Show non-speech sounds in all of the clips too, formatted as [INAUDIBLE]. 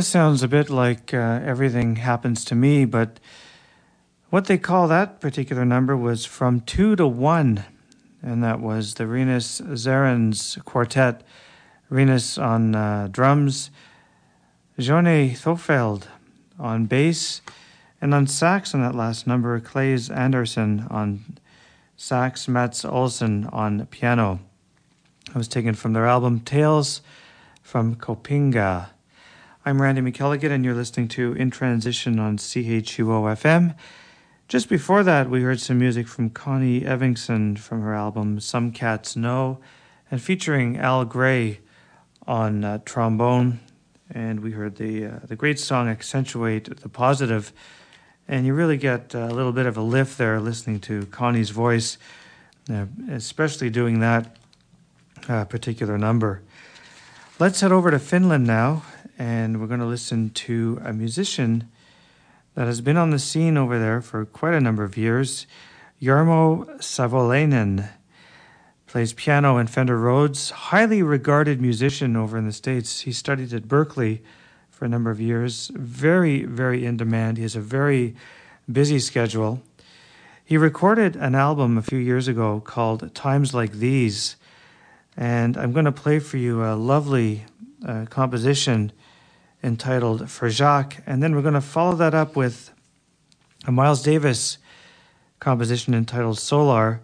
That sounds a bit like uh, Everything Happens to Me, but what they call that particular number was from two to one, and that was the Rinus Zerens Quartet. Rinus on uh, drums, Jone Thofeld on bass, and on sax on that last number, Claes Anderson on sax, Mats Olsen on piano. It was taken from their album Tales from Kopinga. I'm Randy McElligott, and you're listening to In Transition on CHUO FM. Just before that, we heard some music from Connie Evingson from her album Some Cats Know, and featuring Al Grey on uh, trombone. And we heard the uh, the great song "Accentuate the Positive," and you really get a little bit of a lift there listening to Connie's voice, uh, especially doing that uh, particular number. Let's head over to Finland now and we're going to listen to a musician that has been on the scene over there for quite a number of years. Jarmo Savolainen plays piano and Fender Rhodes, highly regarded musician over in the States. He studied at Berklee for a number of years, very, very in demand. He has a very busy schedule. He recorded an album a few years ago called Times Like These, and I'm going to play for you a lovely uh, composition entitled For Jacques. And then we're going to follow that up with a Miles Davis composition entitled Solar,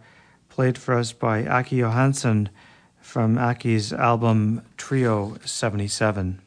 played for us by Åke Johansson from Åke's album Trio 77.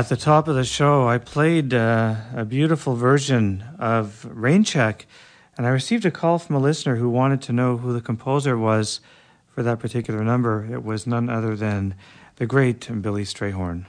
At the top of the show, I played uh, a beautiful version of Rain Check, and I received a call from a listener who wanted to know who the composer was for that particular number. It was none other than the great Billy Strayhorn.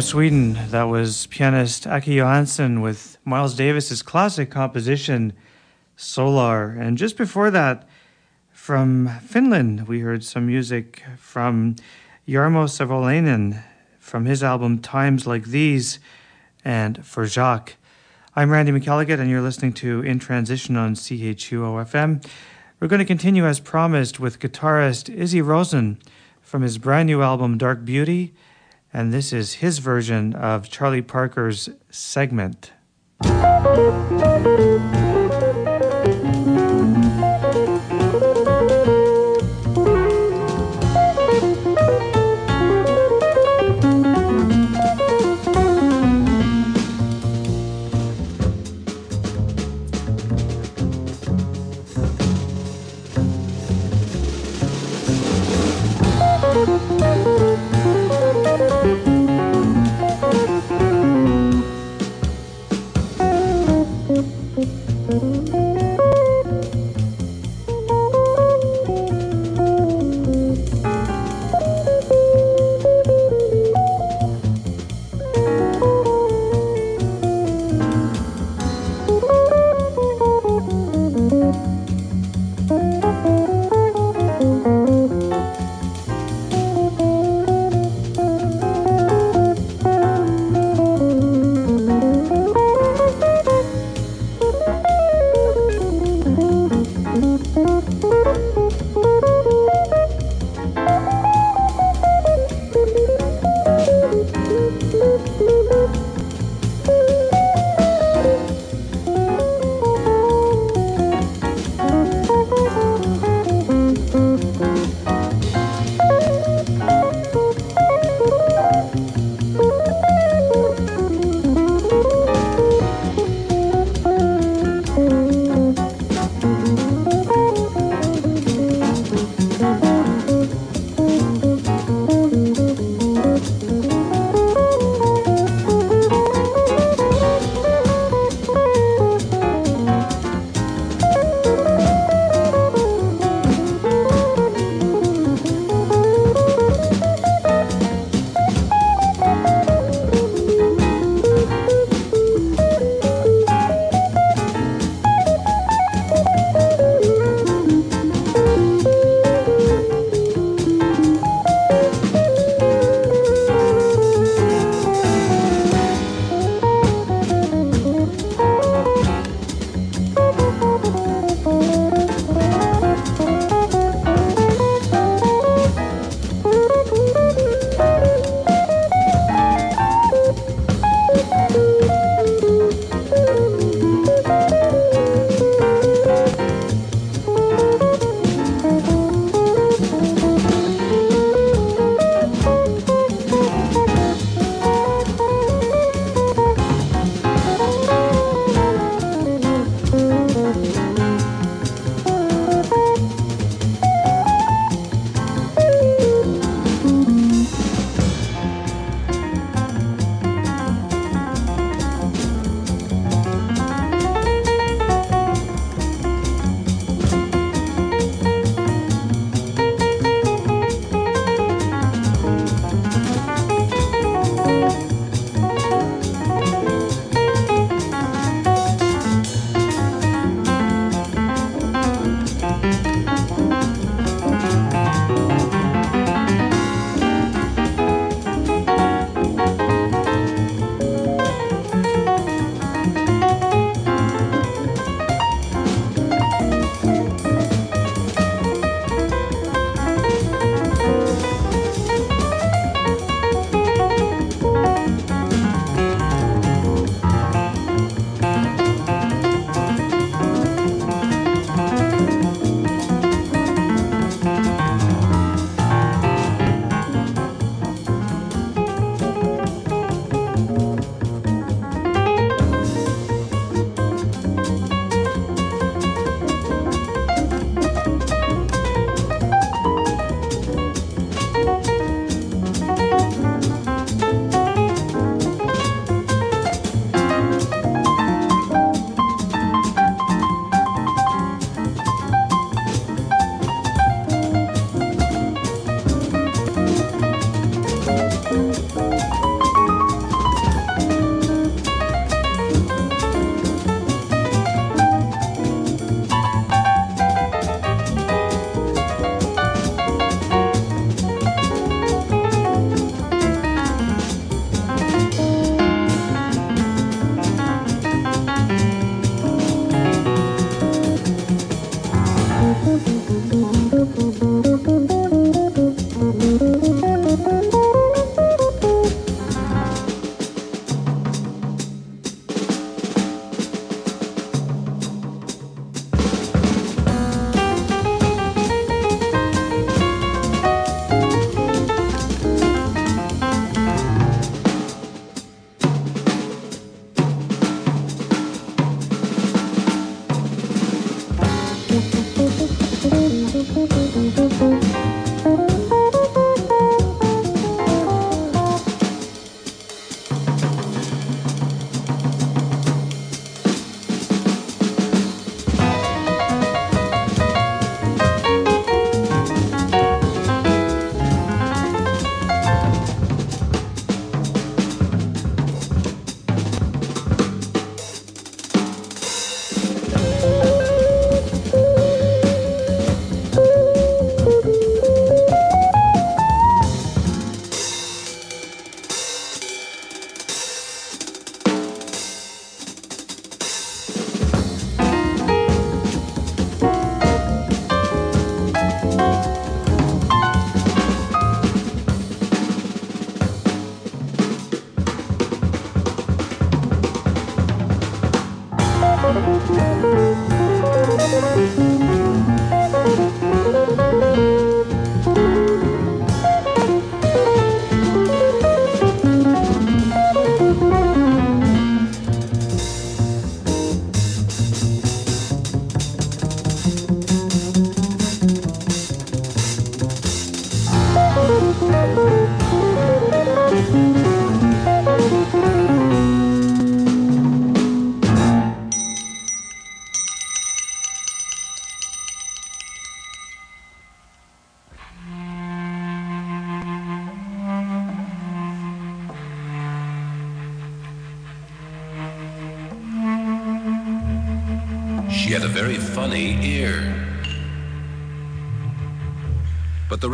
From Sweden, that was pianist Åke Johansson with Miles Davis's classic composition Solar. And just before that, from Finland, we heard some music from Jarmo Savolainen from his album Times Like These and for Jacques. I'm Randy McElligott, and you're listening to In Transition on CHUO FM. We're going to continue as promised with guitarist Izzy Rosen from his brand new album Dark Beauty, and this is his version of Charlie Parker's segment.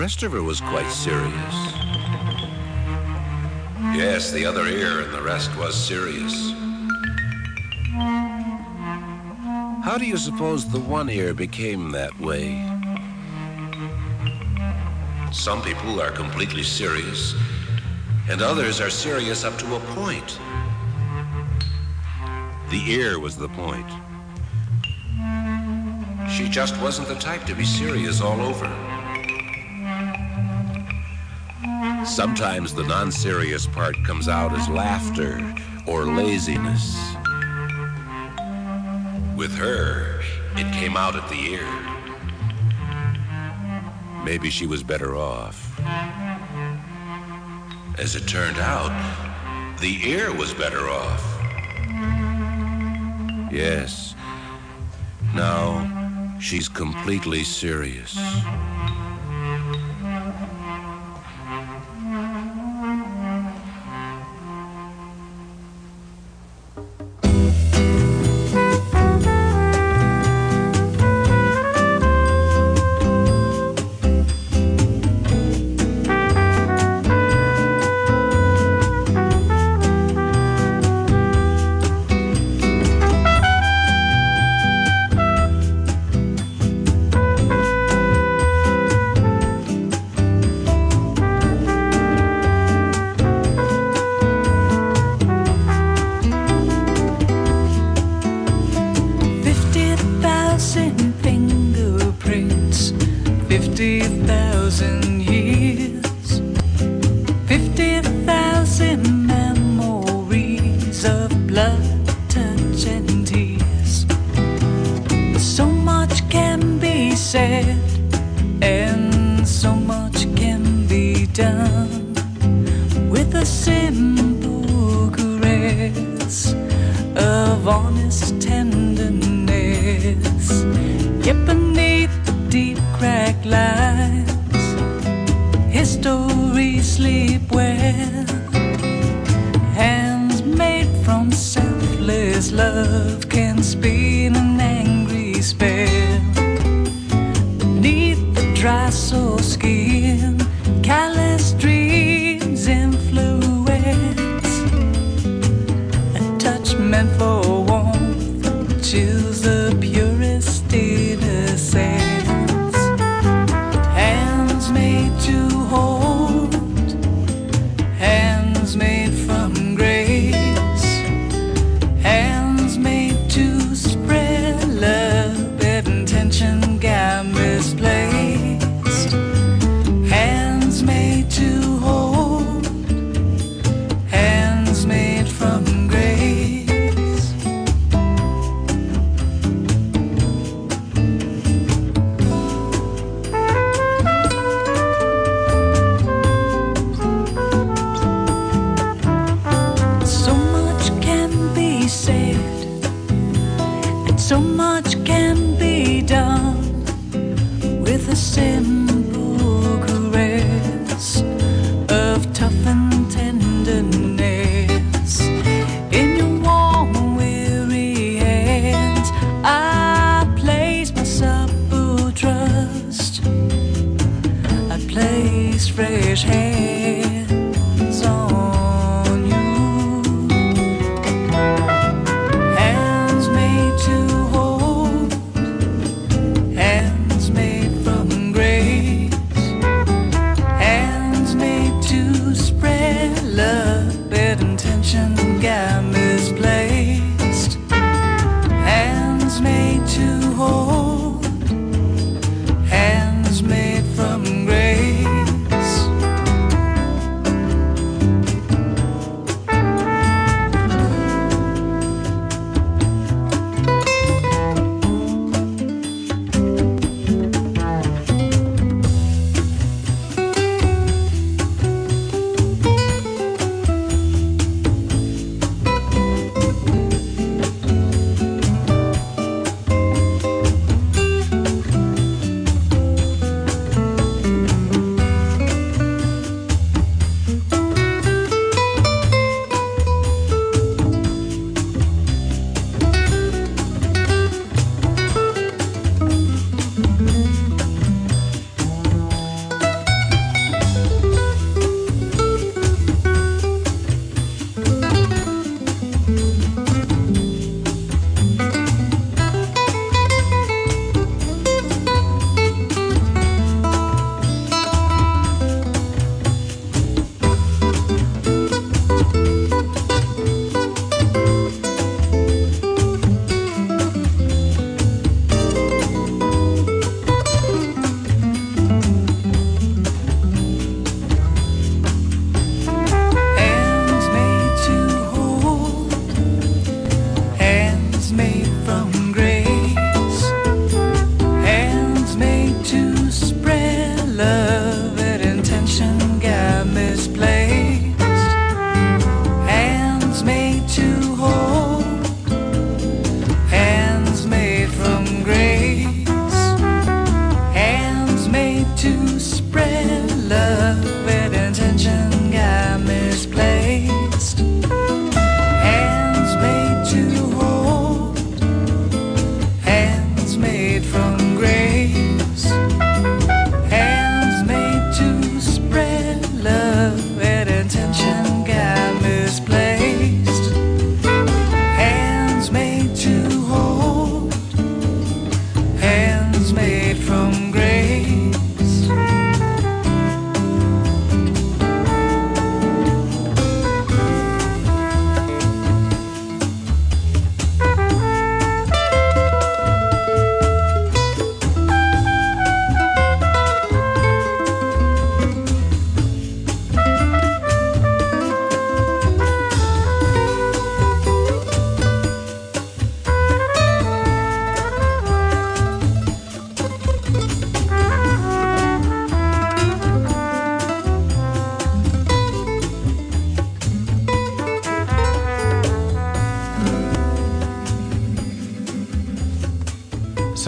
Her was quite serious. Yes, the other ear and the rest was serious. How do you suppose the one ear became that way? Some people are completely serious, and others are serious up to a point. The ear was the point. She just wasn't the type to be serious all over. Sometimes the non serious part comes out as laughter or laziness. With her, it came out at the ear. Maybe she was better off. As it turned out, the ear was better off. Yes. Now, she's completely serious. love can spin an angry spell.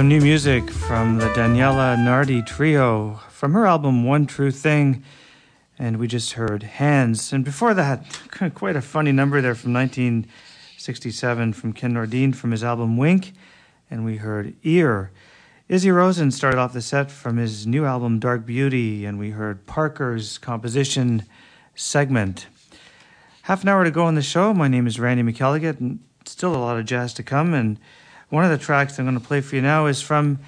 New music from the Daniela Nardi Trio from her album One True Thing. And we just heard Hands. And before that, [LAUGHS] quite a funny number there from 1967 from Ken Nordine from his album Wink. And we heard Ear. Izzy Rosen started off the set from his new album Dark Beauty. And we heard Parker's composition segment. Half an hour to go on the show. My name is Randy McElligott, and still a lot of jazz to come. And one of the tracks I'm going to play for you now is from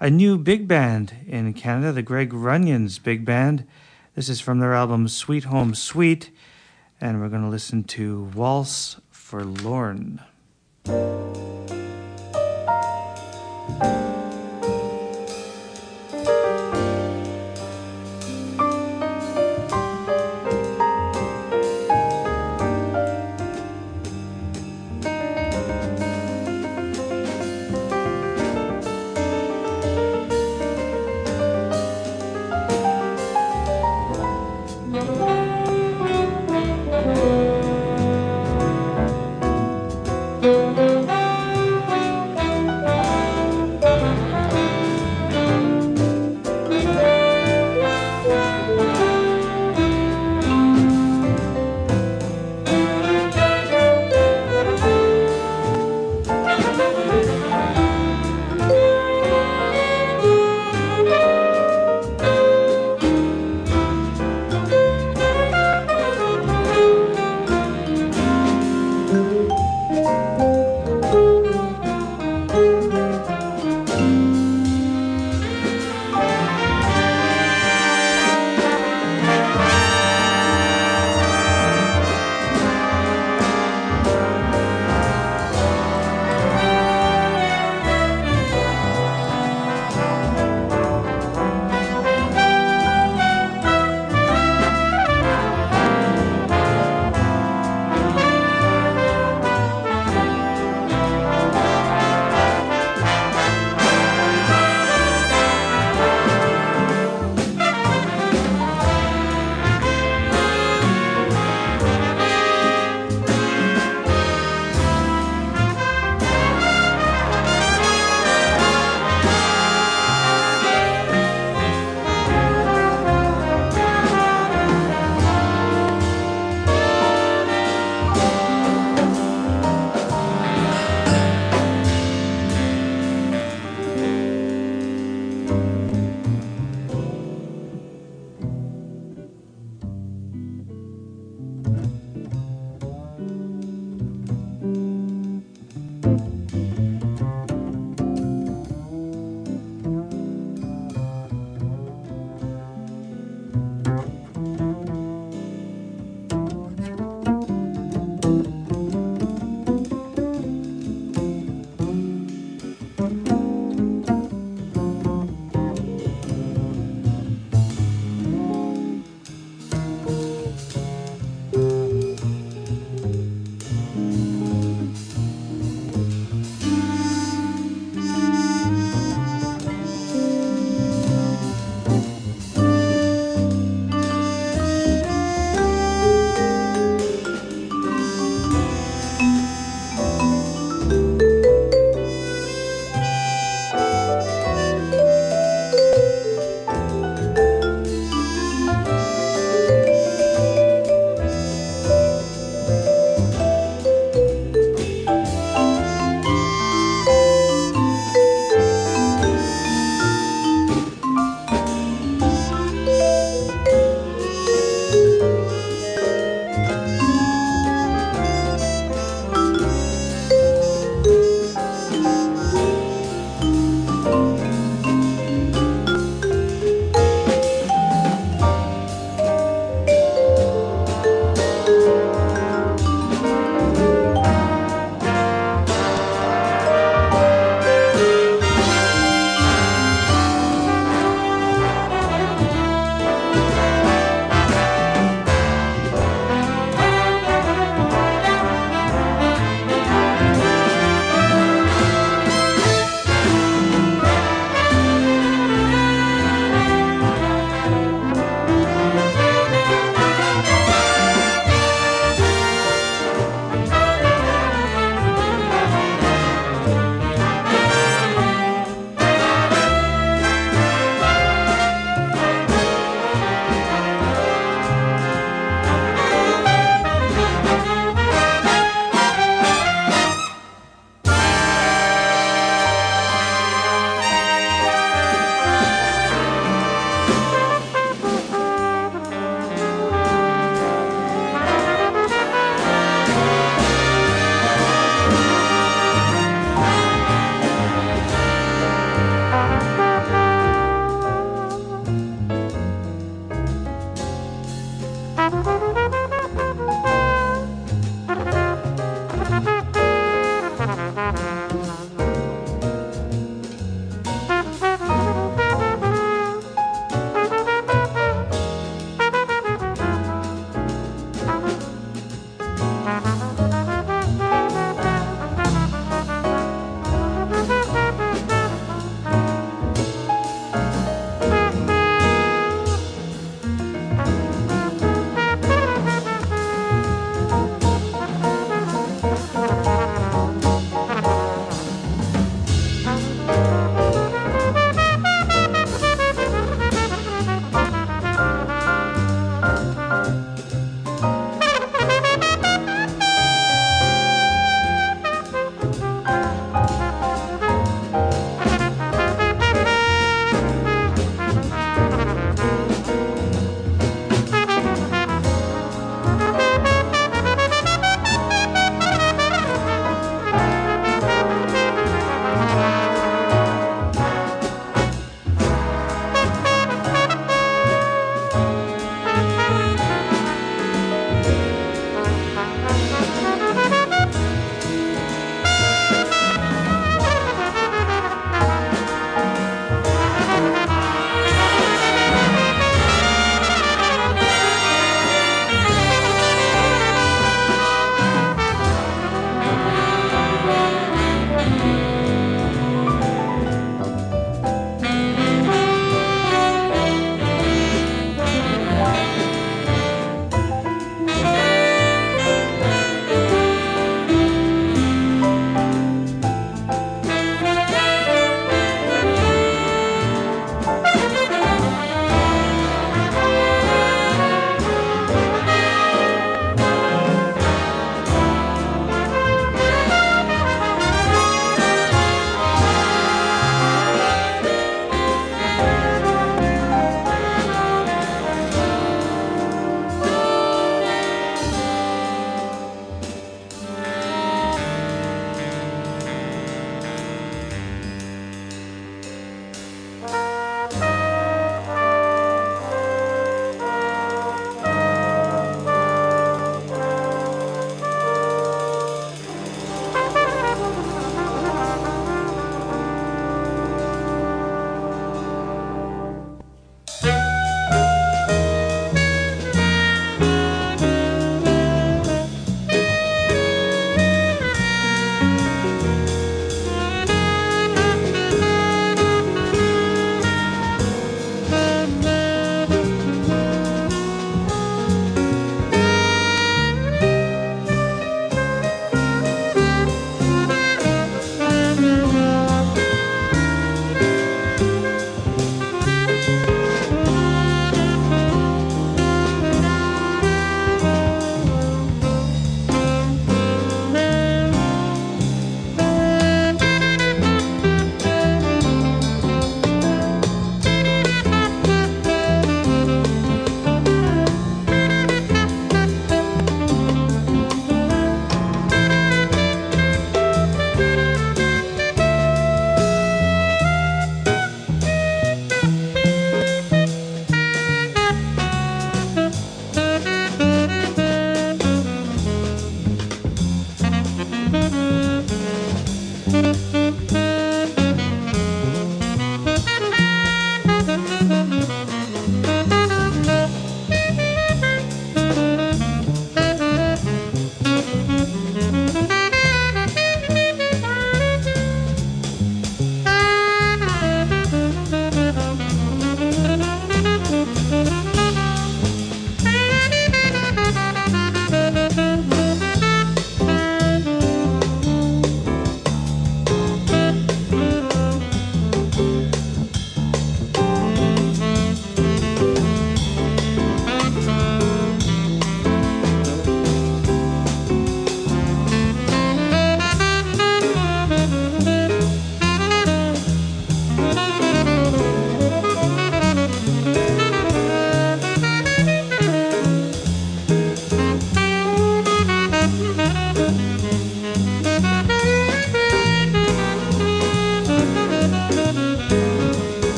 a new big band in Canada, the Greg Runions Big Band. This is from their album Sweet Home Sweet, and we're going to listen to Waltz for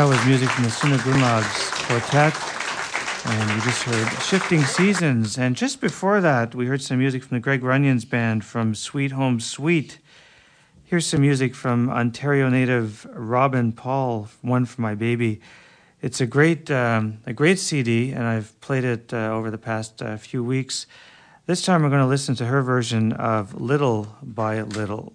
That was music from the Suna Quartet. And we just heard Shifting Seasons. And just before that, we heard some music from the Greg Runions Band from Sweet Home Sweet. Here's some music from Ontario native Robin Paul, One for My Baby. It's a great, um, a great CD, and I've played it uh, over the past uh, few weeks. This time we're going to listen to her version of Little by Little.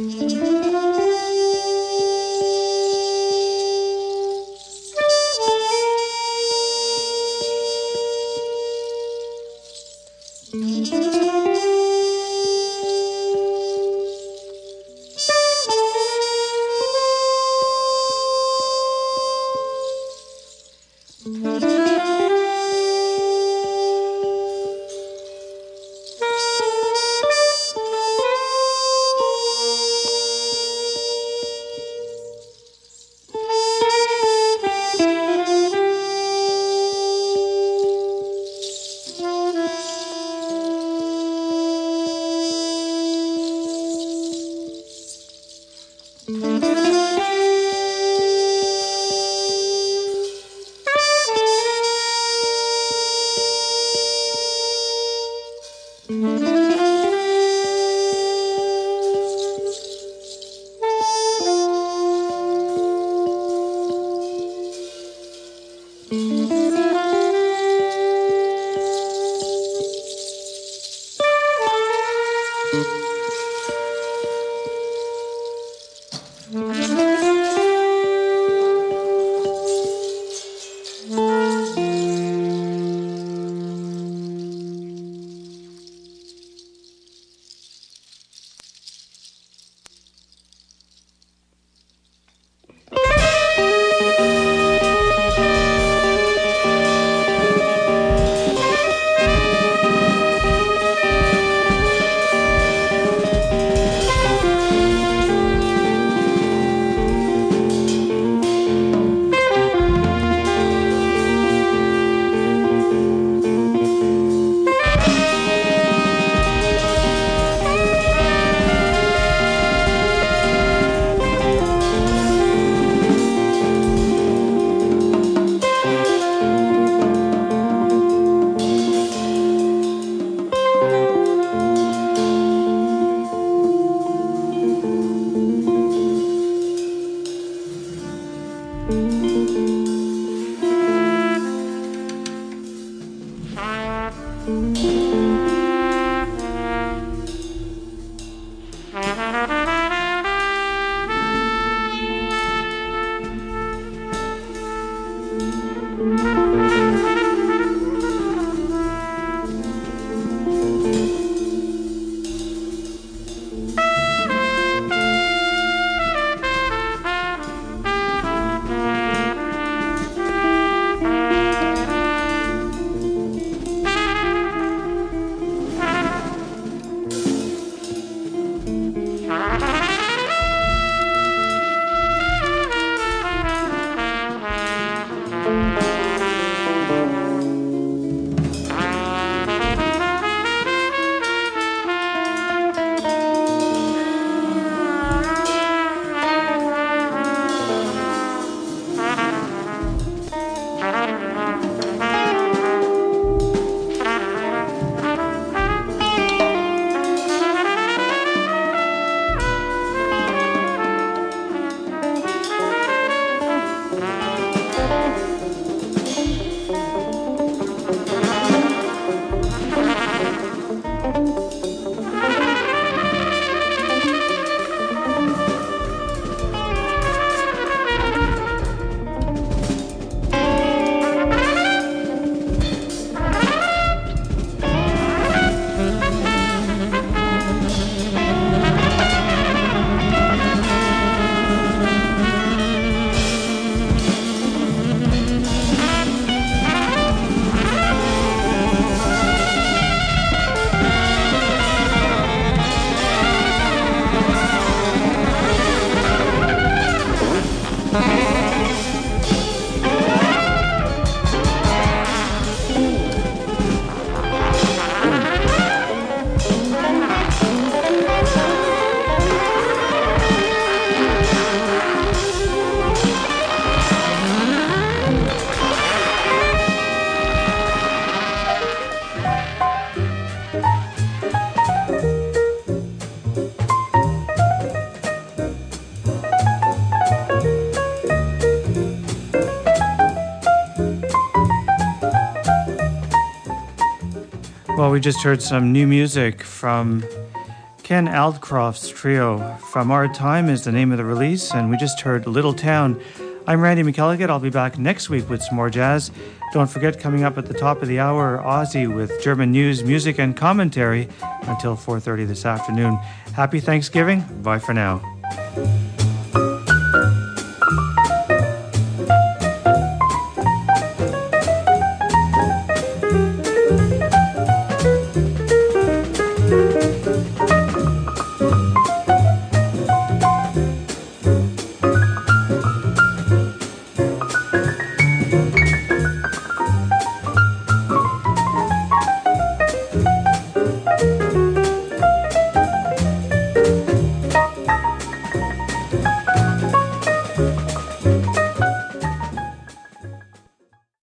Mm-hmm. We just heard some new music from Ken Aldcroft's trio. From Our Time is the name of the release, and we just heard Little Town. I'm Randy McElligott. I'll be back next week with some more jazz. Don't forget, coming up at the top of the hour, Aussie with German news, music, and commentary until 4.30 this afternoon. Happy Thanksgiving. Bye for now.